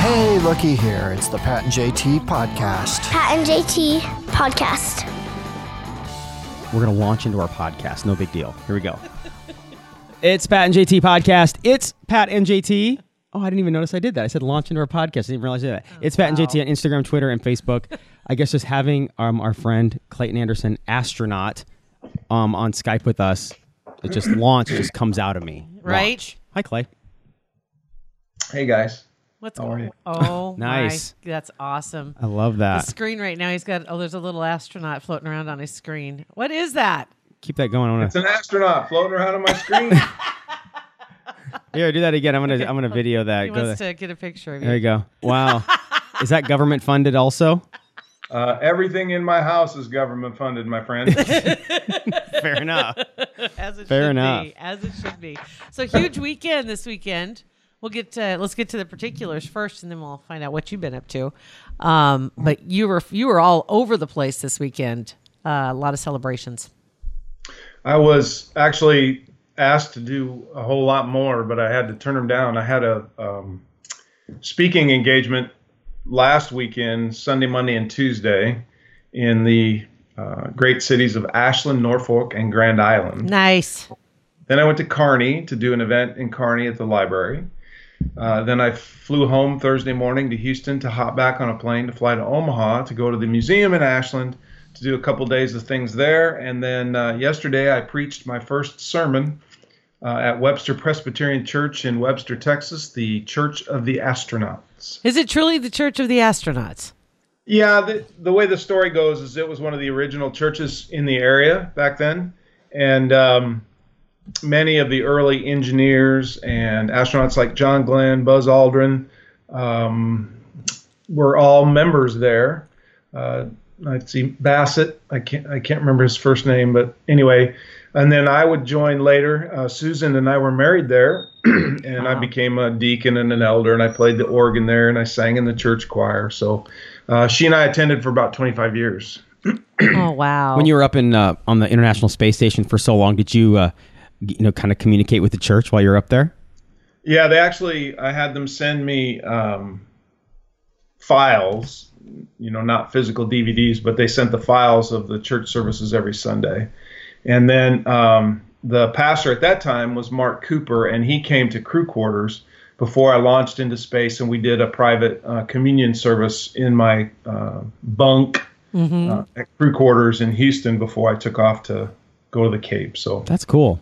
Hey, looky here. It's the Pat and JT podcast. Pat and JT podcast. We're going to launch into our podcast. No big deal. Here we go. it's Pat and JT podcast. It's Pat and JT. Oh, I didn't even notice I did that. I said launch into our podcast. I didn't realize I did that. it's Pat and JT on Instagram, Twitter, and Facebook. I guess just having um, our friend Clayton Anderson, astronaut, um, on Skype with us, it just launch just comes out of me. Right? Launch. Hi, Clay. Hey guys. What's How are you? Oh, Nice. My, that's awesome. I love The that. screen right now, he's got oh, there's a little astronaut floating around on his screen. What is that? Keep that going. I'm It's gonna, an astronaut floating around on my screen. here, do that again. I'm gonna I'm gonna video that. He Go wants there. to get a picture of you. there you you. go. Wow. Is that government funded also? uh, everything in my house is government funded, my friend. Fair enough. As it Fair should enough. be. As it should be. So huge weekend this weekend. We'll get to let's get to the particulars first, and then we'll find out what you've been up to. Um, but you were you were all over the place this weekend. Uh, a lot of celebrations. I was actually asked to do a whole lot more, but I had to turn them down. I had a um, speaking engagement last weekend, Sunday, Monday, and Tuesday, in the uh, great cities of Ashland, Norfolk, and Grand Island. Nice. Then I went to Kearney to do an event in Kearney at the library. Uh, then I flew home Thursday morning to Houston to hop back on a plane to fly to Omaha to go to the museum in Ashland to do a couple days of things there. And then uh, yesterday I preached my first sermon uh, at Webster Presbyterian Church in Webster, Texas, the Church of the Astronauts. Is it truly the Church of the Astronauts? Yeah, the, the way the story goes is it was one of the original churches in the area back then. And um, many of the early engineers and astronauts like John Glenn, Buzz Aldrin um, were all members there. Uh, I see Bassett. I can't I can't remember his first name, but anyway. And then I would join later. Uh, Susan and I were married there, and I became a deacon and an elder, and I played the organ there, and I sang in the church choir. So uh, she and I attended for about 25 years. oh wow. When you were up in uh, on the International Space Station for so long, did you uh, you know kind of communicate with the church while you were up there? Yeah, they actually, I had them send me um, files, you know, not physical DVDs, but they sent the files of the church services every Sunday. And then um, the pastor at that time was Mark Cooper, and he came to crew quarters before I launched into space, and we did a private uh, communion service in my uh, bunk uh, at crew quarters in Houston before I took off to go to the Cape. So That's cool.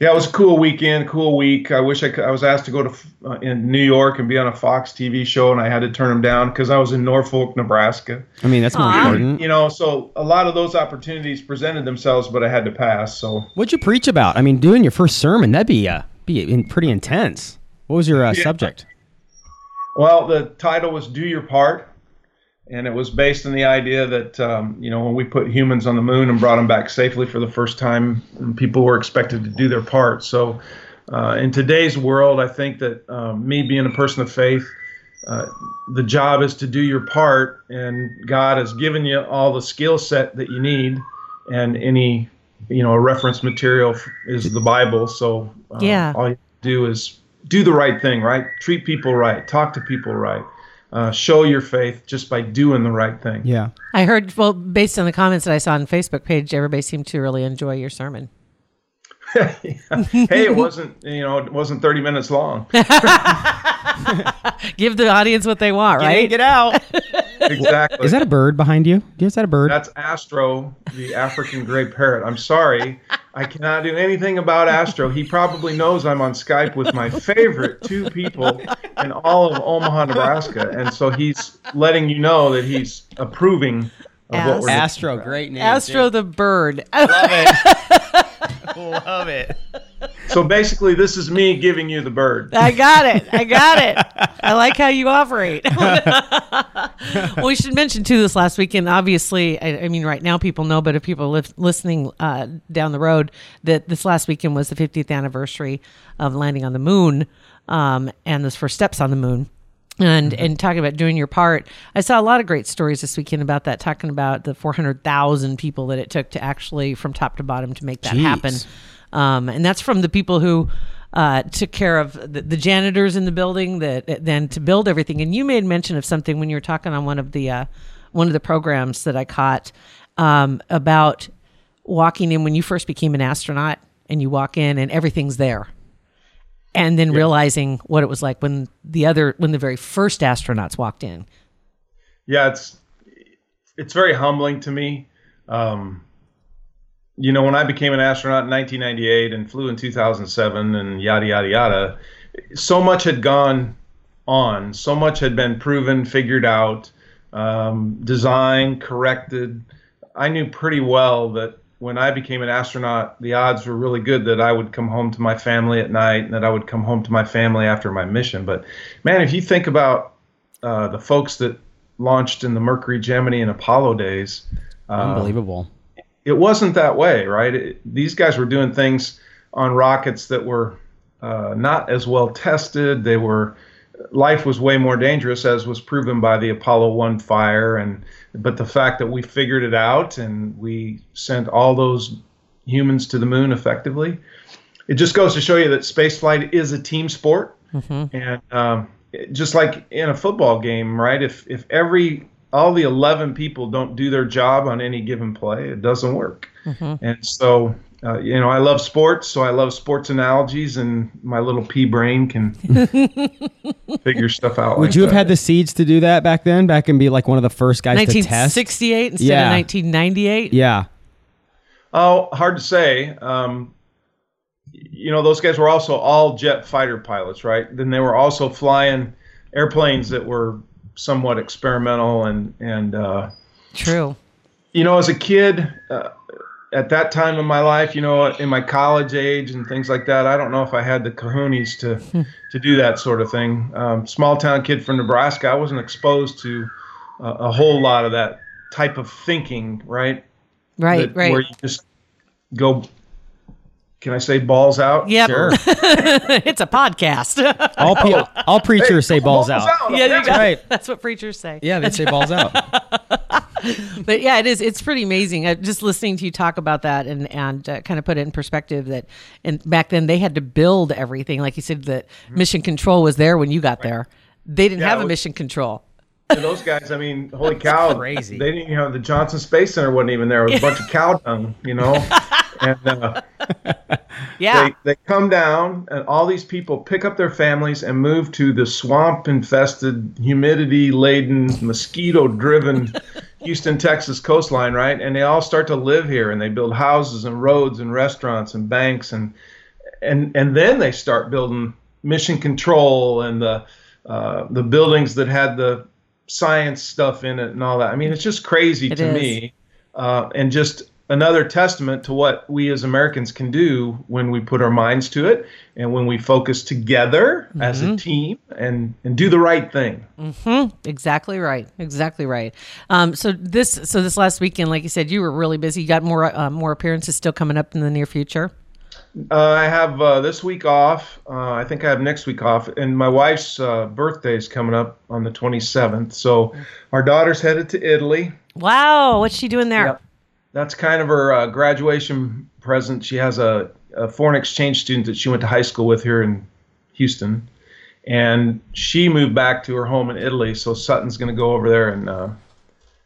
yeah, it was a cool weekend, cool week. I wish I could. I was asked to go to uh, in New York and be on a Fox TV show, and I had to turn them down because I was in Norfolk, Nebraska. I mean, that's more important. You know, so a lot of those opportunities presented themselves, but I had to pass. So What'd you preach about? I mean, doing your first sermon that'd be uh, be pretty intense. What was your uh, subject? Well, the title was "Do Your Part," and it was based on the idea that um, you know when we put humans on the moon and brought them back safely for the first time, people were expected to do their part. So, uh, in today's world, I think that um, me being a person of faith, uh, the job is to do your part, and God has given you all the skill set that you need, and any you know a reference material is the Bible. So, uh, Yeah. all you do is do the right thing, right? Treat people right, talk to people right, uh, show your faith just by doing the right thing. Yeah. I heard well based on the comments that I saw on Facebook page, everybody seemed to really enjoy your sermon. hey, it wasn't you know it wasn't 30 minutes long. Give the audience what they want, right? Get out. exactly. Is that a bird behind you? Is that a bird? That's Astro, the African gray parrot. I'm sorry, I cannot do anything about Astro. He probably knows I'm on Skype with my favorite two people in all of Omaha, Nebraska, and so he's letting you know that he's approving of what we're doing. Astro, great name. Astro dude. the bird. Love it. love it. So basically, this is me giving you the bird. I got it. I got it. I like how you operate. well, we should mention too this last weekend. Obviously, I, I mean, right now people know, but if people live, listening uh, down the road, that this last weekend was the 50th anniversary of landing on the moon, um, and those first steps on the moon. And and talking about doing your part, I saw a lot of great stories this weekend about that. Talking about the four hundred thousand people that it took to actually, from top to bottom, to make that Jeez. happen. Um, and that's from the people who uh, took care of the, the janitors in the building that then to build everything. And you made mention of something when you were talking on one of the uh, one of the programs that I caught um, about walking in when you first became an astronaut, and you walk in and everything's there, and then realizing what it was like when the other when the very first astronauts walked in. yeah, it's it's very humbling to me. Um, you know, when I became an astronaut in 1998 and flew in 2007 and yada yada yada, so much had gone on, so much had been proven, figured out, um, designed, corrected. I knew pretty well that when I became an astronaut, the odds were really good that I would come home to my family at night and that I would come home to my family after my mission. But man, if you think about uh, the folks that launched in the Mercury, Gemini, and Apollo days, um, Unbelievable. It wasn't that way, right? It, these guys were doing things on rockets that were uh, not as well tested. They were life was way more dangerous, as was proven by the Apollo One fire. And but the fact that we figured it out and we sent all those humans to the moon effectively, it just goes to show you that spaceflight is a team sport. And um, just like in a football game, right? If if every all the 11 people don't do their job on any given play, it doesn't work. And so, uh, you know, I love sports, so I love sports analogies, and my little pea brain can figure stuff out. Would like you have that. had the seeds to do that back then? Back and be like one of the first guys to test? 1968 instead Yeah. of 1998. Yeah. Oh, hard to say. Um, you know, those guys were also all jet fighter pilots, right? Then they were also flying airplanes that were somewhat experimental and and uh, True. you know, as a kid, uh, at that time in my life, you know, in my college age and things like that, I don't know if I had the kahunas to to do that sort of thing. Um, small town kid from Nebraska, I wasn't exposed to uh, a whole lot of that type of thinking, right? Right. That- right. Where you just go. Can I say balls out? Yeah, Sure. it's a podcast. All, pe- all preachers say balls, out. yeah, you got, Right. that's what preachers say. Yeah, they say balls out. But yeah, it is. It's pretty amazing. Uh, just listening to you talk about that and and uh, kind of put it in perspective that, and back then they had to build everything. Like you said, that mission control was there when you got there. They didn't Yeah, have it a mission control. And those guys, I mean, holy cow! crazy. They didn't even have the Johnson Space Center wasn't even there. It was a bunch of cow dung, you know. And uh, Yeah. they, they come down and all these people pick up their families and move to the swamp infested humidity laden mosquito driven houston texas coastline right and they all start to live here and they build houses and roads and restaurants and banks and and and then they start building mission control and the uh, the buildings that had the science stuff in it and all that i mean it's just crazy It to is. me uh, and just another testament to what we as Americans can do when we put our minds to it and when we focus together as Mm-hmm. a team and and do the right thing. Mm-hmm. Exactly right. Exactly right. Um, so this so this last weekend, like you said, you were really busy. You got more uh, more appearances still coming up in the near future. Uh, I have uh, this week off. Uh, I think I have next week off, and my wife's uh, birthday is coming up on the 27th. So our daughter's headed to Italy. Wow, what's she doing there? Yep. That's kind of her uh, graduation present. She has a, a foreign exchange student that she went to high school with here in Houston, and she moved back to her home in Italy. So Sutton's going to go over there and uh,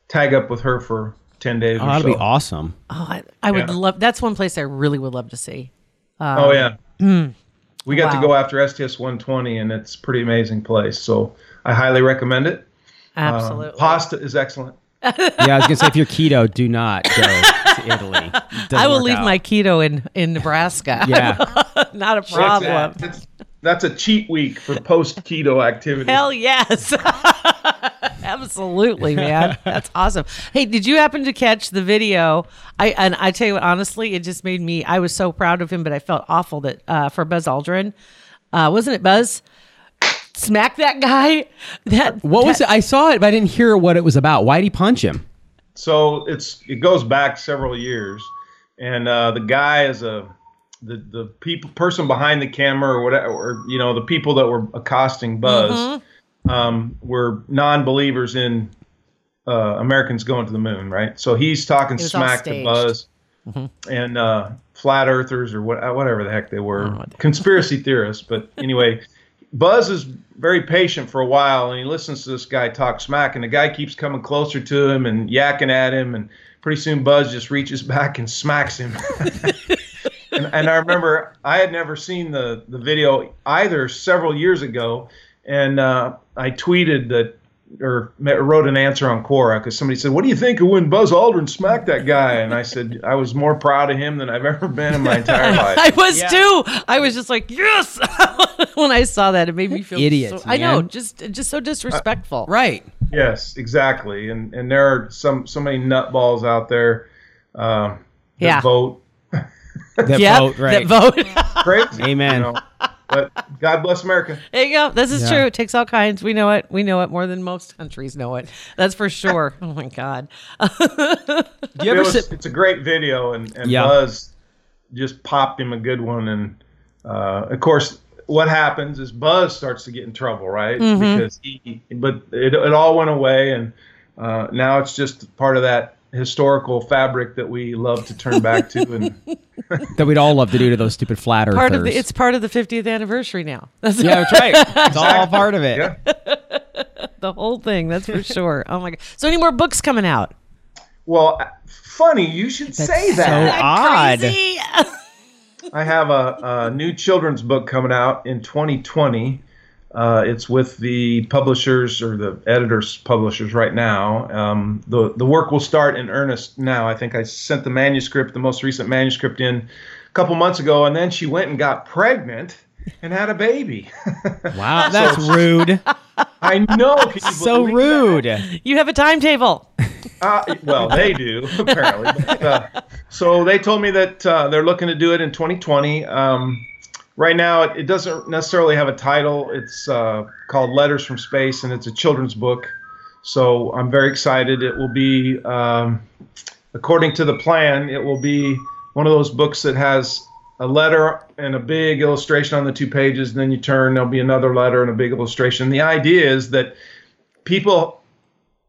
tag up with her for ten days. Oh, or that'd so. be awesome. Oh, I, I would Yeah. love. That's one place I really would love to see. oh yeah. We got to go after STS 120, and it's a pretty amazing place. So I highly recommend it. Um, Absolutely. pasta is excellent. Yeah, I was gonna say if you're keto, do not go to Italy. I will leave out. my keto in in Nebraska. Yeah, not a problem. that's, that's a cheat week for post keto activity. Hell yes. Absolutely, man. That's awesome. Hey, did you happen to catch the video? I and I tell you what, honestly, it just made me. I was so proud of him, but I felt awful that uh, for Buzz Aldrin, uh, wasn't it Buzz? Smack that guy. That What was it? I saw it, but I didn't hear what it was about. Why'd he punch him? So it's it goes back several years, and uh, the guy is a the the people person behind the camera or whatever, or you know the people that were accosting Buzz um, were non-believers in uh, Americans going to the moon, right? So he's talking It was all smack to staged. Buzz and uh, flat earthers or what, whatever the heck they were, conspiracy theorists. But anyway, Buzz is very patient for a while, and he listens to this guy talk smack, and the guy keeps coming closer to him and yakking at him, and pretty soon Buzz just reaches back and smacks him. and, and I remember I had never seen the the video either several years ago, and uh, I tweeted that or wrote an answer on Quora because somebody said, "What do you think of when Buzz Aldrin smacked that guy?" And I said, "I was more proud of him than I've ever been in my entire life." I was too. I was just like, yes. when I saw that, it made me feel Idiots, So, I know, just just so disrespectful. Right. Yes, exactly. And and there are some so many nutballs out there uh, that Yeah. vote That Yep, vote, right. That vote. crazy. Amen. You know, but God bless America. There you go. This is Yeah. true. It takes all kinds. We know it. We know it more than most countries know it. That's for sure. oh my God. Do you It ever was- sit? it's a great video, and, and Yeah. Buzz just popped him a good one. And uh, of course, what happens is Buzz starts to get in trouble, right? Mm-hmm. Because he, but it, it all went away, and uh, now it's just part of that historical fabric that we love to turn back to. And That we'd all love to do to those stupid flat earthers. Part of the, it's part of the 50th anniversary now. That's yeah, that's right. It's all part of it. yeah. the whole thing. That's for sure. Oh my God. So any more books coming out? Well, uh, funny you should say that. so that. odd. I have a, a new children's book coming out in 2020. Uh, it's with the publishers or the editors, publishers right now. Um, the the work will start in earnest now. I think I sent the manuscript, the most recent manuscript, in a couple months ago, and then she went and got pregnant and had a baby. Wow, that's rude. I know. Can you so believe rude. You have a timetable. Uh, well, they do apparently. But, uh, so they told me that uh, they're looking to do it in 2020. Um, right now, it, it doesn't necessarily have a title. It's uh, called Letters from Space, and it's a children's book. So I'm very excited. It will be, um, according to the plan, it will be one of those books that has a letter and a big illustration on the two pages. And then you turn, there'll be another letter and a big illustration. The idea is that people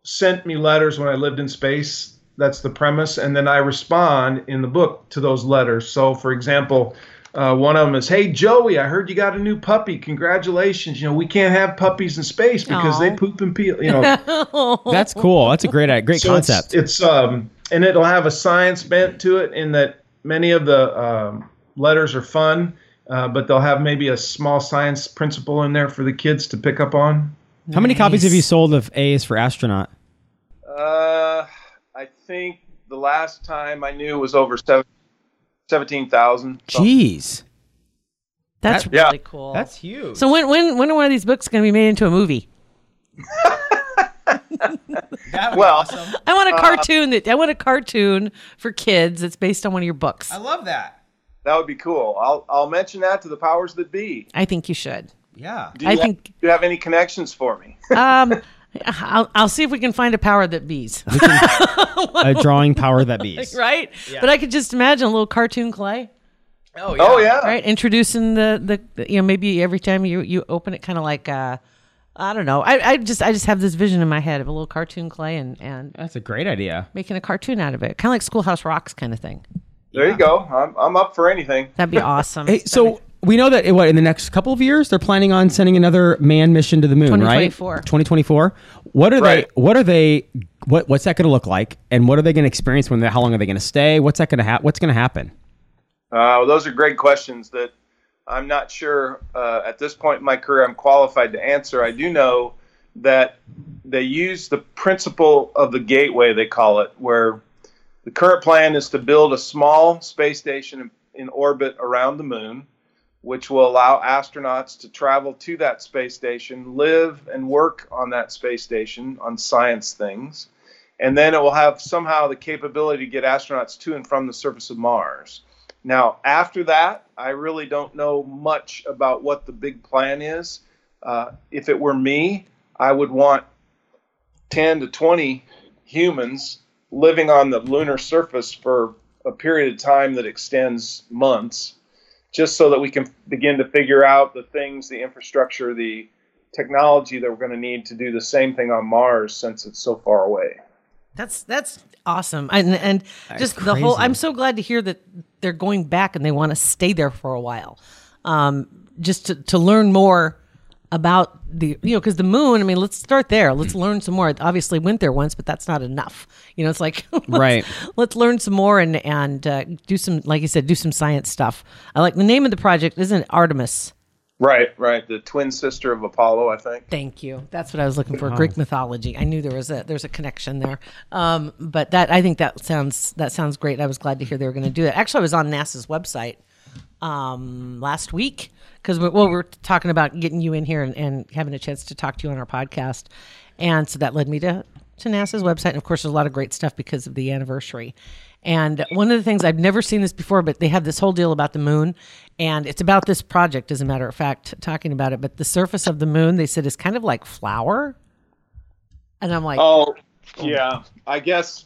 sent me letters when I lived in space. That's the premise. And then I respond in the book to those letters. So, for example, uh, one of them is, Hey, Joey, I heard you got a new puppy. Congratulations. You know, we can't have puppies in space because they poop and peel. You know, That's cool. That's a great, uh, great so concept. It's, um, and it'll have a science bent to it in that many of the um, letters are fun, uh, but they'll have maybe a small science principle in there for the kids to pick up on. How many copies have you sold of A is for astronaut? Uh, I think the last time I knew was over seven, 17,000. Jeez, That's That- yeah. really cool. that's huge. so when when when are one of these books going to be made into a movie? Well, I want a cartoon that I want a cartoon for kids that's based on one of your books. I, love that. that would be cool. I'll, I'll mention that to the powers that be. I think you should. Yeah. Do you, I have, think- do you have any connections for me? Um, I'll I'll see if we can find a power that bees. A drawing power that bees. right? But I could just imagine a little cartoon clay, oh, yeah. right? Introducing the, the the- you know maybe every time you you open it, kind of like uh, I don't know. I, I just I just have this vision in my head of a little cartoon clay and and That's a great idea. making a cartoon out of it, kind of like Schoolhouse Rocks kind of thing. There you go. I'm, I'm up for anything. That'd be awesome. Hey, so we know that what in the next couple of years they're planning on sending another manned mission to the moon, right? 2024. 2024. What are Right. they? What are they? What What's that going to look like? And what are they going to experience when they? How long are they going to stay? What's that going to happen? What's going to happen? Uh, well, those are great questions that I'm not sure uh, at this point in my career I'm qualified to answer. I do know that they use the principle of the gateway, they call it, where the current plan is to build a small space station in, in orbit around the moon which will allow astronauts to travel to that space station, live and work on that space station on science things. And then it will have somehow the capability to get astronauts to and from the surface of Mars. Now, after that, I really don't know much about what the big plan is. Uh, if it were me, I would want 10 to 20 humans living on the lunar surface for a period of time that extends months, just so that we can begin to figure out the things, the infrastructure, the technology that we're going to need to do the same thing on Mars since it's so far away. That's that's awesome, and and just the whole. I'm so glad to hear that they're going back and they want to stay there for a while, um, just to to learn more about the you know because the moon. I mean, let's start there. Let's learn some more. It obviously, went there once, but that's not enough. You know, it's like let's- Right. Let's learn some more and and uh, do some like you said, do some science stuff. I like the name of the project. Isn't it Artemis? Right, right. The twin sister of Apollo, I think. Thank you. That's what I was looking for. Greek mythology. I knew there was a there's a connection there. Um, but that I think that sounds that sounds great. I was glad to hear they were going to do that. Actually, I was on NASA's website um, last week because we, well, we were talking about getting you in here and, and having a chance to talk to you on our podcast, and so that led me to to NASA's website. And of course, there's a lot of great stuff because of the anniversary. And one of the things I've never seen this before, but they have this whole deal about the moon, and it's about this project, as a matter of fact, talking about it. But the surface of the moon, they said, is kind of like flour. And I'm like, Oh, yeah. I guess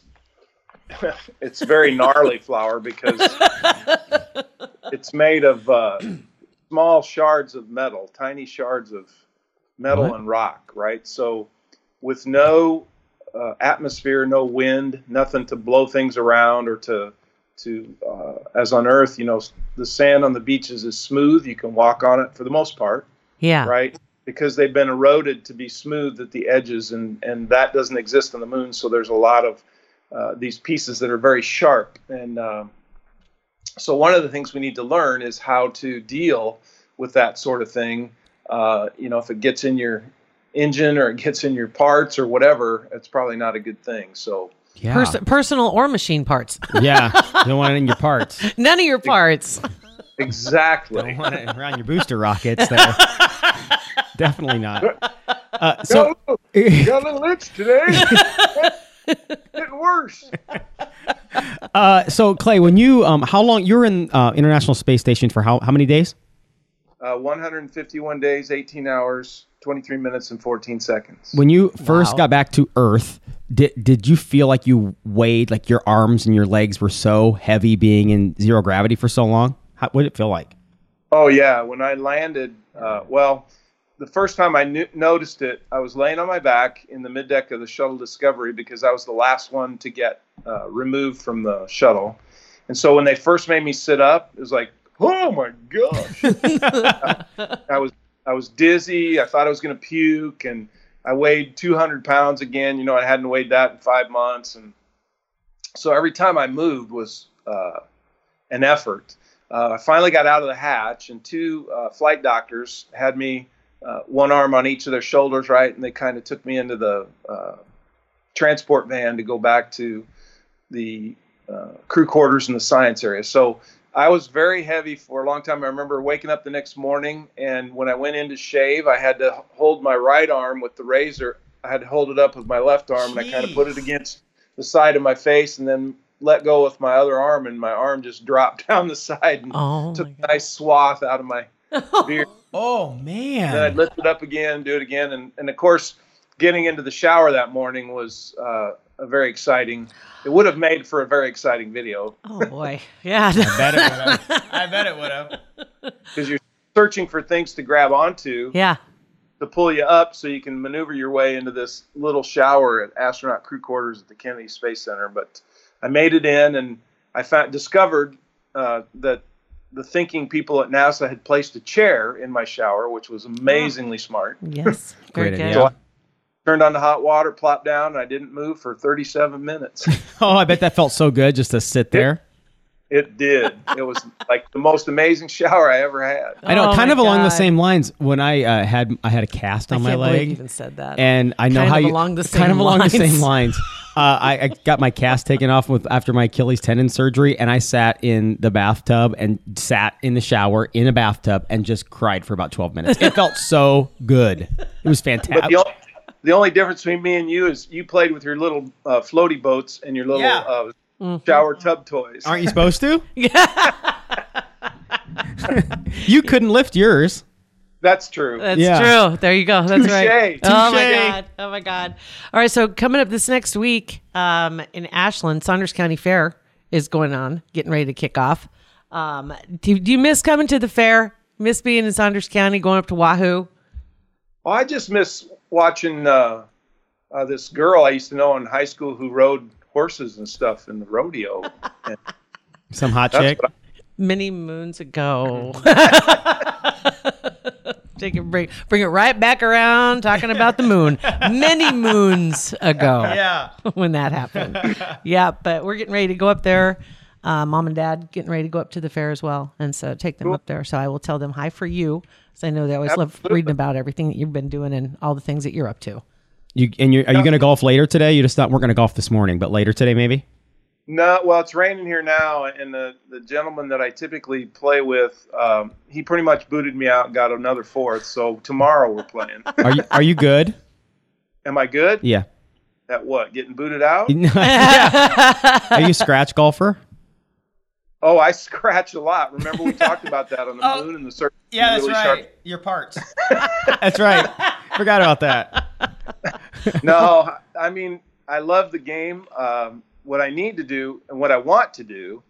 it's very gnarly flour because it's made of uh, small shards of metal, tiny shards of metal What? and rock, right? So, with no uh, atmosphere, no wind, nothing to blow things around or to to uh, as on Earth, you know, the sand on the beaches is smooth. You can walk on it for the most part yeah, right? Because they've been eroded to be smooth at the edges, and and that doesn't exist on the moon. So there's a lot of uh, these pieces that are very sharp, and um so one of the things we need to learn is how to deal with that sort of thing. Uh, you know, if it gets in your engine or it gets in your parts or whatever, it's probably not a good thing. So Yeah. Pers- personal or machine parts. yeah. You don't want it in your parts. None of your parts. exactly. Don't want it around your booster rockets there. Definitely not. Uh, so, got a little itch today. Getting worse. uh, so Clay, when you, um, how long you were in uh, International Space Station for how how many days? Uh, 151 days, 18 hours, 23 minutes, and 14 seconds. When you first Wow. got back to Earth, did did you feel like you weighed like your arms and your legs were so heavy being in zero gravity for so long? How, what did it feel like? Oh yeah, when I landed, uh, well, the first time I knew, noticed it, I was laying on my back in the middeck of the shuttle Discovery because I was the last one to get uh, removed from the shuttle, and so when they first made me sit up, it was like, oh my gosh, I was I was dizzy. I thought I was going to puke, and I weighed 200 pounds again. You know, I hadn't weighed that in five months, and so every time I moved was uh, an effort. Uh, I finally got out of the hatch, and two uh, flight doctors had me uh, one arm on each of their shoulders, right, and they kind of took me into the uh, transport van to go back to the uh, crew quarters in the science area. So I was very heavy for a long time. I remember waking up the next morning, and when I went in to shave, I had to hold my right arm with the razor. I had to hold it up with my left arm, and I kind of put it against the side of my face, and then let go with my other arm, and my arm just dropped down the side and Oh, took a nice swath out of my beard. Oh man! Then I'd lift it up again, do it again, and, and of course, getting into the shower that morning was uh, a very exciting. It would have made for a very exciting video Oh boy. Yeah. I bet it would have. I bet it would have. because you're searching for things to grab onto yeah. to pull you up so you can maneuver your way into this little shower at astronaut crew quarters at the Kennedy Space Center. But I made it in, and I found discovered uh, that the thinking people at NASA had placed a chair in my shower, which was amazingly smart. Yes. Very Great good. idea. So I turned on the hot water, plopped down, and I didn't move for 37 minutes. Oh, I bet that felt so good just to sit there. it did. It was like the most amazing shower I ever had. I know, Oh kind my of along the same lines. When I uh, had I had a cast I on my can't believe you leg, even said that. and I know Kind how of you along the same kind of same along the same lines. Uh, I, I got my cast taken off with after my Achilles tendon surgery, and I sat in the bathtub and sat in the shower in a bathtub and just cried for about twelve minutes. It felt so good. It was fantastic. the, only, the only difference between me and you is you played with your little uh, floaty boats and your little Yeah. uh, Mm-hmm. shower tub toys. Aren't you supposed to? you couldn't lift yours. That's true. That's Yeah. true. There you go. That's right. Touche. Oh my god. Oh my god. All right. So coming up this next week, um, in Ashland, Saunders County Fair is going on, getting ready to kick off. Um, do, do you miss coming to the fair? Miss being in Saunders County, going up to Wahoo? Oh, I just miss watching uh, uh, this girl I used to know in high school who rode horses and stuff in the rodeo. Some hot chick. I- Many moons ago. Take it, bring, bring it right back around, talking about the moon. Many moons ago. Yeah. when that happened. yeah, but we're getting ready to go up there. Uh, Mom and Dad getting ready to go up to the fair as well, and so take them up there. So I will tell them hi for you, because I know they always love reading about everything that you've been doing and all the things that you're up to. You and you are you going to golf later today? You just thought we're going to golf this morning, but later today maybe. No, well, it's raining here now, and the, the gentleman that I typically play with, um, he pretty much booted me out and got another fourth. So tomorrow we're playing. Are you are you good? Am I good Yeah. at what? Getting booted out? Are you a scratch golfer? Oh, I scratch a lot. Remember we talked about that on the moon and the surface. really sharp- Your parts. that's right. Forgot about that. no, I mean I love the game. Um, what I need to do and what I want to do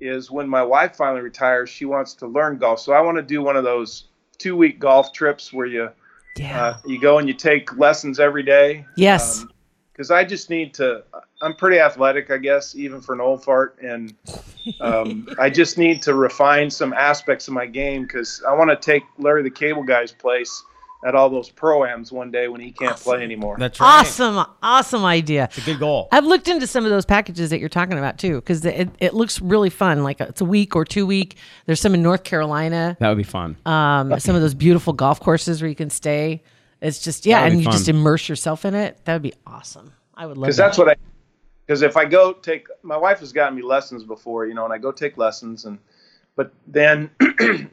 is when my wife finally retires, she wants to learn golf. So I want to do one of those two week golf trips where you Yeah. uh, you go and you take lessons every day. yes. because I just need to. I'm pretty athletic, I guess, even for an old fart, and um, I just need to refine some aspects of my game because I want to take Larry the Cable Guy's place at all those proams one day when he can't play anymore. That's right. awesome. Awesome idea. It's a good goal. I've looked into some of those packages that you're talking about too, because it, it looks really fun. Like it's a week or two week. There's some in North Carolina. That would be fun. um, some of those beautiful golf courses where you can stay. It's just yeah, and be you just immerse yourself in it. That would be awesome. I would love because that. that's what I. Because if I go take, my wife has gotten me lessons before, you know, and I go take lessons, and but then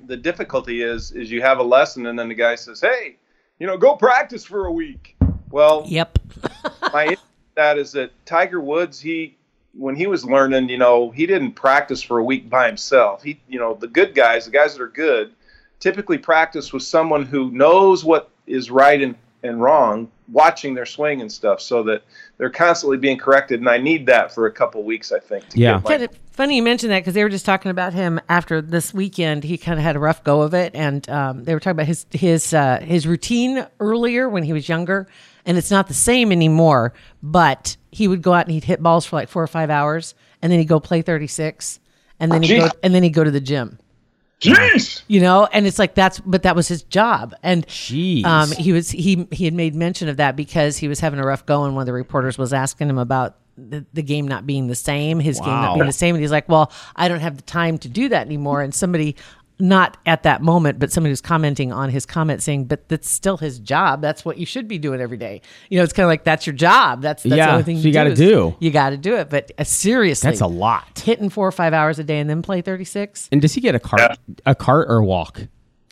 the difficulty is, is you have a lesson, and then the guy says, "Hey, you know, go practice for a week." Well, Yep. my that is that Tiger Woods, he when he was learning, you know, he didn't practice for a week by himself. He, you know, the good guys, the guys that are good, typically practice with someone who knows what is right and, and wrong, watching their swing and stuff, so that they're constantly being corrected. And I need that for a couple weeks, I think. To Yeah. get my- kind of funny you mentioned that because they were just talking about him after this weekend. He kind of had a rough go of it, and um, they were talking about his his uh, his routine earlier when he was younger, and it's not the same anymore. But he would go out and he'd hit balls for like four or five hours, and then he'd go play thirty six, and then he'd go and then he'd go to the gym. Jeez. You know, and it's like that's but that was his job, and Jeez. um, he was he he had made mention of that because he was having a rough go, and one of the reporters was asking him about the, the game not being the same, his game not being the same, and he's like, "Well, I don't have the time to do that anymore." And somebody, not at that moment, but somebody was commenting on his comment saying, "But that's still his job. That's what you should be doing every day." You know, it's kind of like that's your job. That's, that's the Yeah, only thing so you, you gotta do. You got to do it. But uh, seriously, That's a lot. Hitting four or five hours a day and then play thirty six. And does he get a cart, a cart or walk?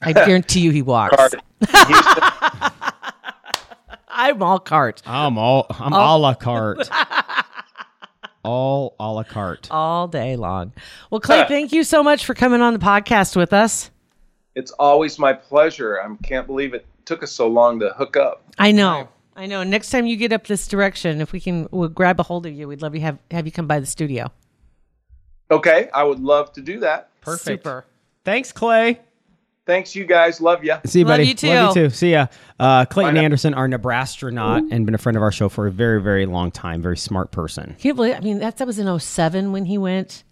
I guarantee you, he walks. I'm all cart. I'm all I'm all. a la carte. all a la carte. all day long. Well, Clay, thank you so much for coming on the podcast with us. it's always my pleasure. I can't believe it took us so long to hook up. I know. I know. Next time you get up this direction, if we can we'll grab a hold of you, we'd love to have have you come by the studio. Okay, I would love to do that. Perfect. Super. Thanks, Clay. Thanks, you guys. Love you. See you, Love buddy. you too. Love you too. See ya. Uh, Clayton Bye now. Anderson, our Nebraska Nebrastronaut, and been a friend of our show for a very, very long time. Very smart person. Can you believe I mean that that was in 07 when he went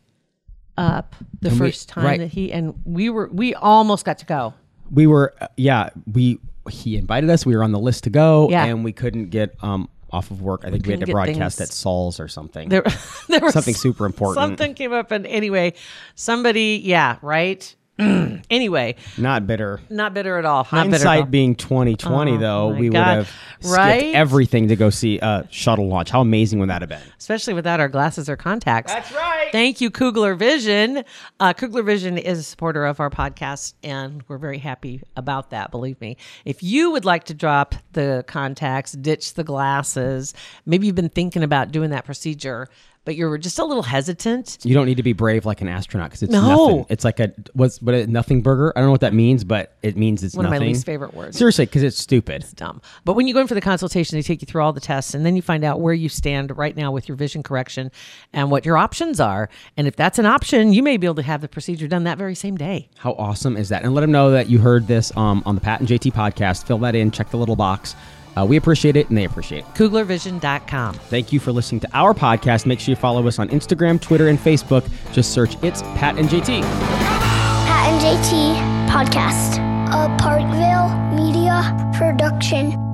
up the And we- first time right. that he and we were we almost got to go. We were, uh, yeah, we he invited us. We were on the list to go, Yeah. and we couldn't get um off of work. I think we, had to broadcast things- at Saul's or something. There, there was Something super important. Something came up and anyway, somebody, yeah, right. Anyway, Not bitter. not bitter at all. Not bitter at all. Hindsight being 2020, Oh, though, we God. would have skipped Right? everything to go see a shuttle launch. How amazing would that have been? especially without our glasses or contacts. That's right. Thank you, Kugler Vision. Uh, Kugler Vision is a supporter of our podcast, and we're very happy about that. Believe me. If you would like to drop the contacts, ditch the glasses, maybe you've been thinking about doing that procedure, but you're just a little hesitant. You don't need to be brave like an astronaut because it's No. nothing. It's like a what's what a nothing burger. I don't know what that means, but it means it's One of my least favorite words. Seriously, because it's stupid. It's dumb. But when you go in for the consultation, they take you through all the tests and then you find out where you stand right now with your vision correction and what your options are. And if that's an option, you may be able to have the procedure done that very same day. How awesome is that? And let them know that you heard this um, on the Pat and JT podcast. Fill that in. Check the little box. Uh, we appreciate it, and they appreciate it. KuglerVision.com. Thank you for listening to our podcast. Make sure you follow us on Instagram, Twitter, and Facebook. Just search It's Pat and JT. Pat and JT Podcast. A Parkville Media Production.